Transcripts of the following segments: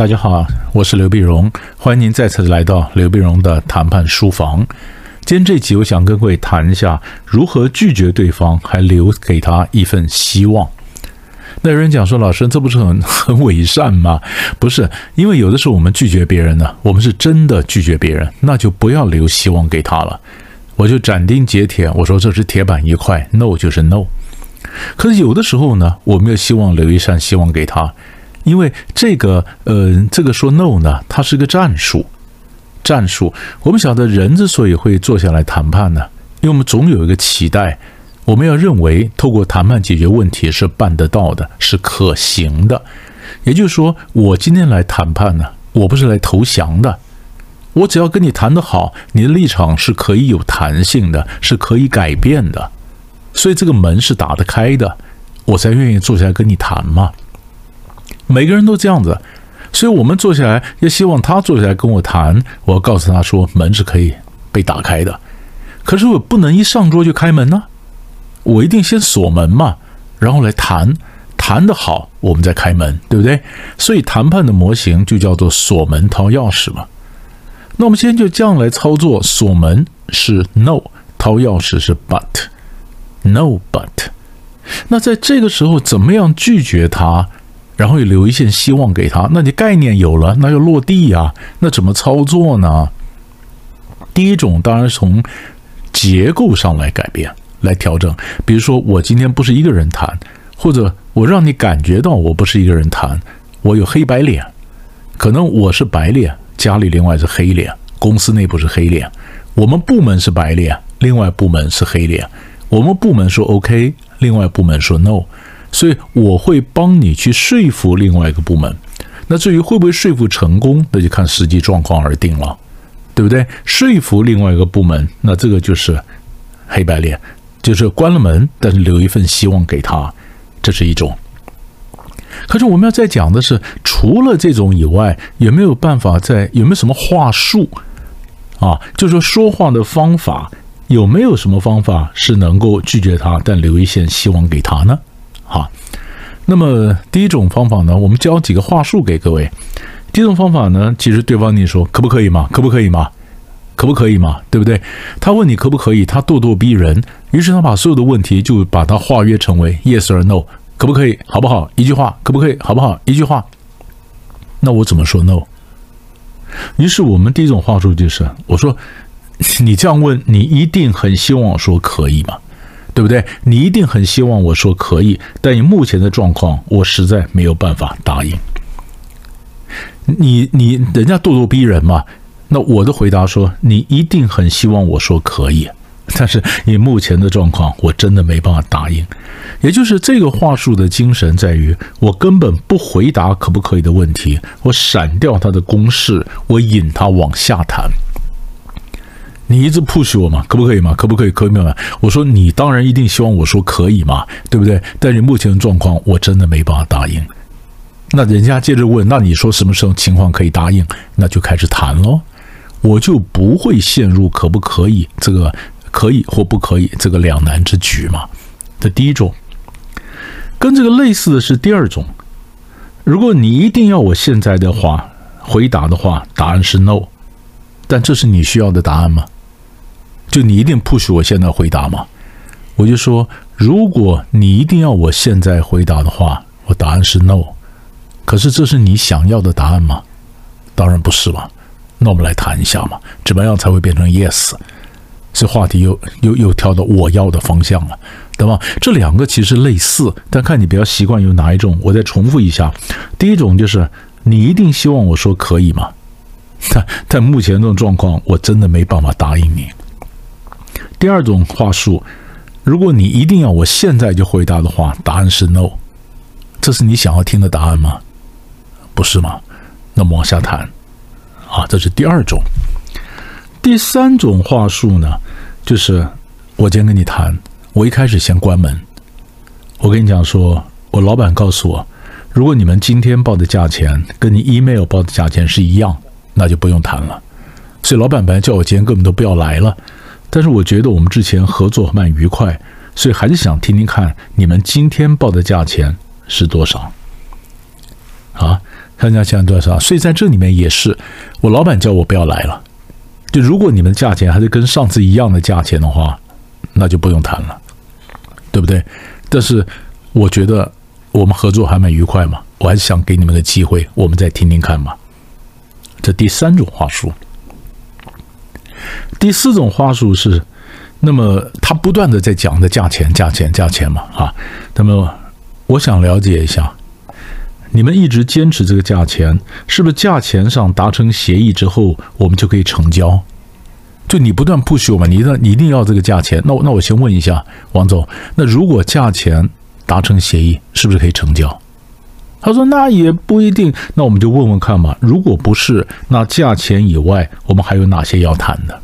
大家好，我是刘碧荣，欢迎您再次来到刘碧荣的谈判书房。今天这集，我想跟各位谈一下如何拒绝对方，还留给他一份希望。那有人讲说，老师，这不是很很伪善吗？不是，因为有的时候我们拒绝别人呢，我们是真的拒绝别人，那就不要留希望给他了。我就斩钉截铁，我说这是铁板一块，no 就是 no。可是有的时候呢，我们又希望留一扇希望给他，因为这个，呃，这个说 no 呢，它是个战术。战术，我们晓得人之所以会坐下来谈判呢，因为我们总有一个期待。我们要认为，透过谈判解决问题是办得到的，是可行的。也就是说，我今天来谈判呢，我不是来投降的。我只要跟你谈得好，你的立场是可以有弹性的，是可以改变的。所以这个门是打得开的，我才愿意坐下来跟你谈嘛。每个人都这样子，所以我们坐下来也希望他坐下来跟我谈。我要告诉他说，门是可以被打开的。可是我不能一上桌就开门呢。我一定先锁门嘛，然后来谈，谈得好，我们再开门，对不对？所以谈判的模型就叫做锁门掏钥匙嘛。那我们先就这样来操作，锁门是 no，掏钥匙是 but，no but。那在这个时候，怎么样拒绝他，然后又留一线希望给他？那你概念有了，那要落地呀。那怎么操作呢？第一种当然从结构上来改变。来调整，比如说我今天不是一个人谈，或者我让你感觉到我不是一个人谈，我有黑白脸，可能我是白脸，家里另外是黑脸，公司内部是黑脸，我们部门是白脸，另外部门是黑脸，我们部门说 OK，另外部门说 No，所以我会帮你去说服另外一个部门，那至于会不会说服成功，那就看实际状况而定了，对不对？说服另外一个部门，那这个就是黑白脸。就是关了门，但是留一份希望给他，这是一种。可是我们要再讲的是，除了这种以外，有没有办法在有没有什么话术啊？就是说说话的方法，有没有什么方法是能够拒绝他，但留一线希望给他呢？好，那么第一种方法呢，我们教几个话术给各位。第一种方法呢，其实对方你说可不可以嘛？可不可以嘛？可不可以嘛？对不对？他问你可不可以，他咄咄逼人。于是他把所有的问题就把它化约成为 yes or no，可不可以？好不好？一句话，可不可以？好不好？一句话。那我怎么说 no？于是我们第一种话术就是，我说你这样问，你一定很希望说可以嘛？对不对？你一定很希望我说可以，但你目前的状况，我实在没有办法答应。你你人家咄咄逼人嘛？那我的回答说，你一定很希望我说可以。但是你目前的状况，我真的没办法答应。也就是这个话术的精神在于，我根本不回答可不可以的问题，我闪掉他的公式，我引他往下谈。你一直 push 我嘛，可不可以嘛？可不可以？可以吗？我说你当然一定希望我说可以嘛，对不对？但是目前的状况，我真的没办法答应。那人家接着问，那你说什么时候情况可以答应？那就开始谈喽。我就不会陷入可不可以这个。可以或不可以，这个两难之局嘛。这第一种，跟这个类似的是第二种。如果你一定要我现在的话回答的话，答案是 no。但这是你需要的答案吗？就你一定 push 我现在回答吗？我就说，如果你一定要我现在回答的话，我答案是 no。可是这是你想要的答案吗？当然不是嘛。那我们来谈一下嘛，怎么样才会变成 yes？这话题又又又跳到我要的方向了，对吧？这两个其实类似，但看你比较习惯用哪一种。我再重复一下：第一种就是你一定希望我说可以吗？但但目前这种状况，我真的没办法答应你。第二种话术，如果你一定要我现在就回答的话，答案是 no。这是你想要听的答案吗？不是吗？那么往下谈啊，这是第二种。第三种话术呢，就是我今天跟你谈，我一开始先关门。我跟你讲说，我老板告诉我，如果你们今天报的价钱跟你 email 报的价钱是一样，那就不用谈了。所以老板本来叫我今天根本都不要来了，但是我觉得我们之前合作蛮愉快，所以还是想听听看你们今天报的价钱是多少。啊，看价钱多少，所以在这里面也是，我老板叫我不要来了。就如果你们价钱还是跟上次一样的价钱的话，那就不用谈了，对不对？但是我觉得我们合作还蛮愉快嘛，我还是想给你们个机会，我们再听听看嘛。这第三种话术，第四种话术是，那么他不断的在讲的价钱、价钱、价钱嘛啊，那么我想了解一下。你们一直坚持这个价钱，是不是价钱上达成协议之后，我们就可以成交？就你不断不许我们，你一定你一定要这个价钱。那我那我先问一下王总，那如果价钱达成协议，是不是可以成交？他说那也不一定。那我们就问问看嘛。如果不是，那价钱以外，我们还有哪些要谈的？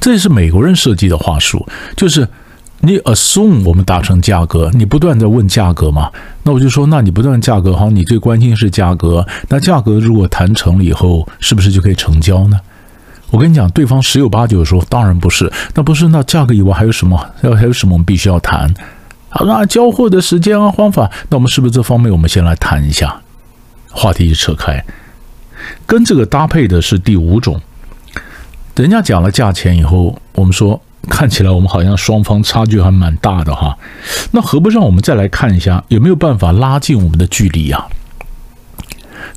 这是美国人设计的话术，就是。你 assume 我们达成价格，你不断在问价格嘛？那我就说，那你不断价格，好，你最关心是价格。那价格如果谈成了以后，是不是就可以成交呢？我跟你讲，对方十有八九说，当然不是。那不是，那价格以外还有什么？要还有什么我们必须要谈？好，那交货的时间啊，方法，那我们是不是这方面我们先来谈一下？话题一扯开，跟这个搭配的是第五种。人家讲了价钱以后，我们说。看起来我们好像双方差距还蛮大的哈，那何不让我们再来看一下有没有办法拉近我们的距离呀？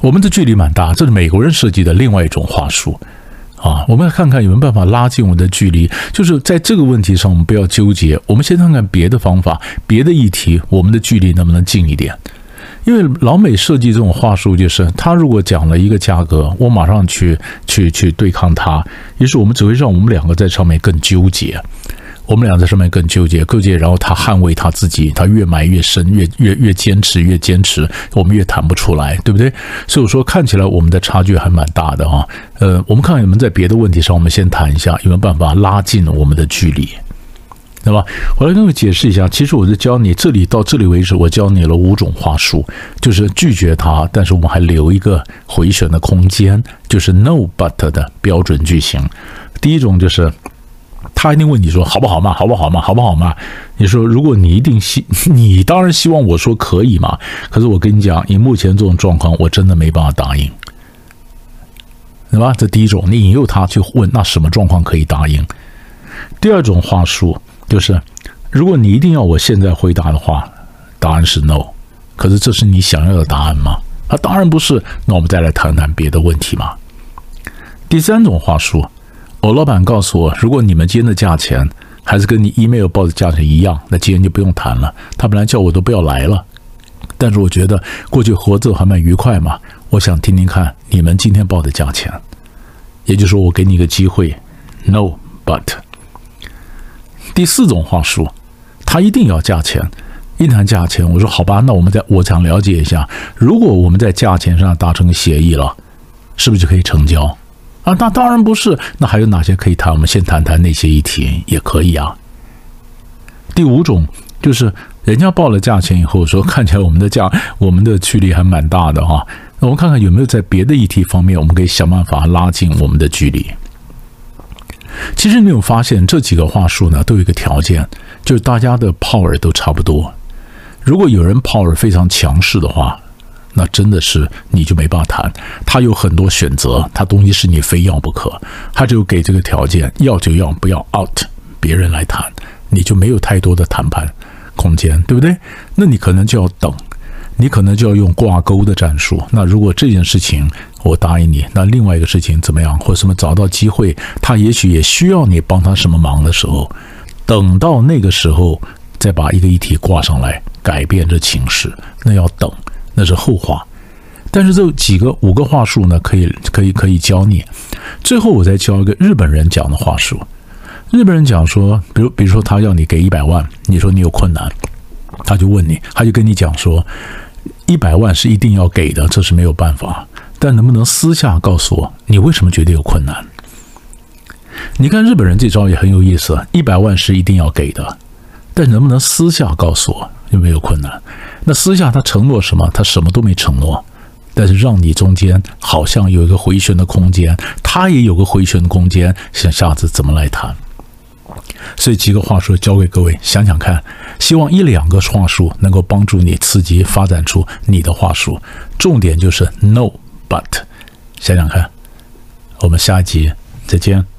我们的距离蛮大，这是美国人设计的另外一种话术啊。我们来看看有没有办法拉近我们的距离，就是在这个问题上我们不要纠结，我们先看看别的方法、别的议题，我们的距离能不能近一点？因为老美设计这种话术，就是他如果讲了一个价格，我马上去去去对抗他，于是我们只会让我们两个在上面更纠结，我们俩在上面更纠结，纠结，然后他捍卫他自己，他越埋越深，越越越坚持，越坚持，我们越谈不出来，对不对？所以我说，看起来我们的差距还蛮大的啊。呃，我们看看有没有在别的问题上，我们先谈一下，有没有办法拉近我们的距离。对吧？我来跟各位解释一下。其实我就教你这里到这里为止，我教你了五种话术，就是拒绝他，但是我们还留一个回旋的空间，就是 no but 的标准句型。第一种就是他一定问你说好不好嘛，好不好嘛，好不好嘛？你说如果你一定希，你当然希望我说可以嘛。可是我跟你讲，以目前这种状况，我真的没办法答应，对吧？这第一种，你引诱他去问，那什么状况可以答应？第二种话术。就是，如果你一定要我现在回答的话，答案是 no。可是这是你想要的答案吗？啊，当然不是。那我们再来谈谈别的问题嘛。第三种话术，我老板告诉我，如果你们今天的价钱还是跟你 email 报的价钱一样，那今天就不用谈了。他本来叫我都不要来了，但是我觉得过去合作还蛮愉快嘛。我想听听看你们今天报的价钱，也就是说，我给你一个机会，no but。第四种话术，他一定要价钱，一谈价钱，我说好吧，那我们再我想了解一下，如果我们在价钱上达成协议了，是不是就可以成交？啊，那当然不是，那还有哪些可以谈？我们先谈谈那些议题也可以啊。第五种就是人家报了价钱以后说，看起来我们的价我们的距离还蛮大的哈，那我们看看有没有在别的议题方面，我们可以想办法拉近我们的距离。其实你有发现这几个话术呢，都有一个条件，就是大家的 power 都差不多。如果有人 power 非常强势的话，那真的是你就没办法谈。他有很多选择，他东西是你非要不可，他就给这个条件，要就要，不要 out，别人来谈，你就没有太多的谈判空间，对不对？那你可能就要等。你可能就要用挂钩的战术。那如果这件事情我答应你，那另外一个事情怎么样，或什么找到机会，他也许也需要你帮他什么忙的时候，等到那个时候再把一个议题挂上来，改变这情势，那要等，那是后话。但是这几个五个话术呢，可以可以可以教你。最后我再教一个日本人讲的话术。日本人讲说，比如比如说他要你给一百万，你说你有困难，他就问你，他就跟你讲说。一百万是一定要给的，这是没有办法。但能不能私下告诉我，你为什么觉得有困难？你看日本人这招也很有意思，一百万是一定要给的，但能不能私下告诉我有没有困难？那私下他承诺什么？他什么都没承诺，但是让你中间好像有一个回旋的空间，他也有个回旋的空间，想下次怎么来谈？所以几个话术教给各位，想想看，希望一两个话术能够帮助你。刺激，发展出你的话术。重点就是 no but，想想看。我们下一集再见。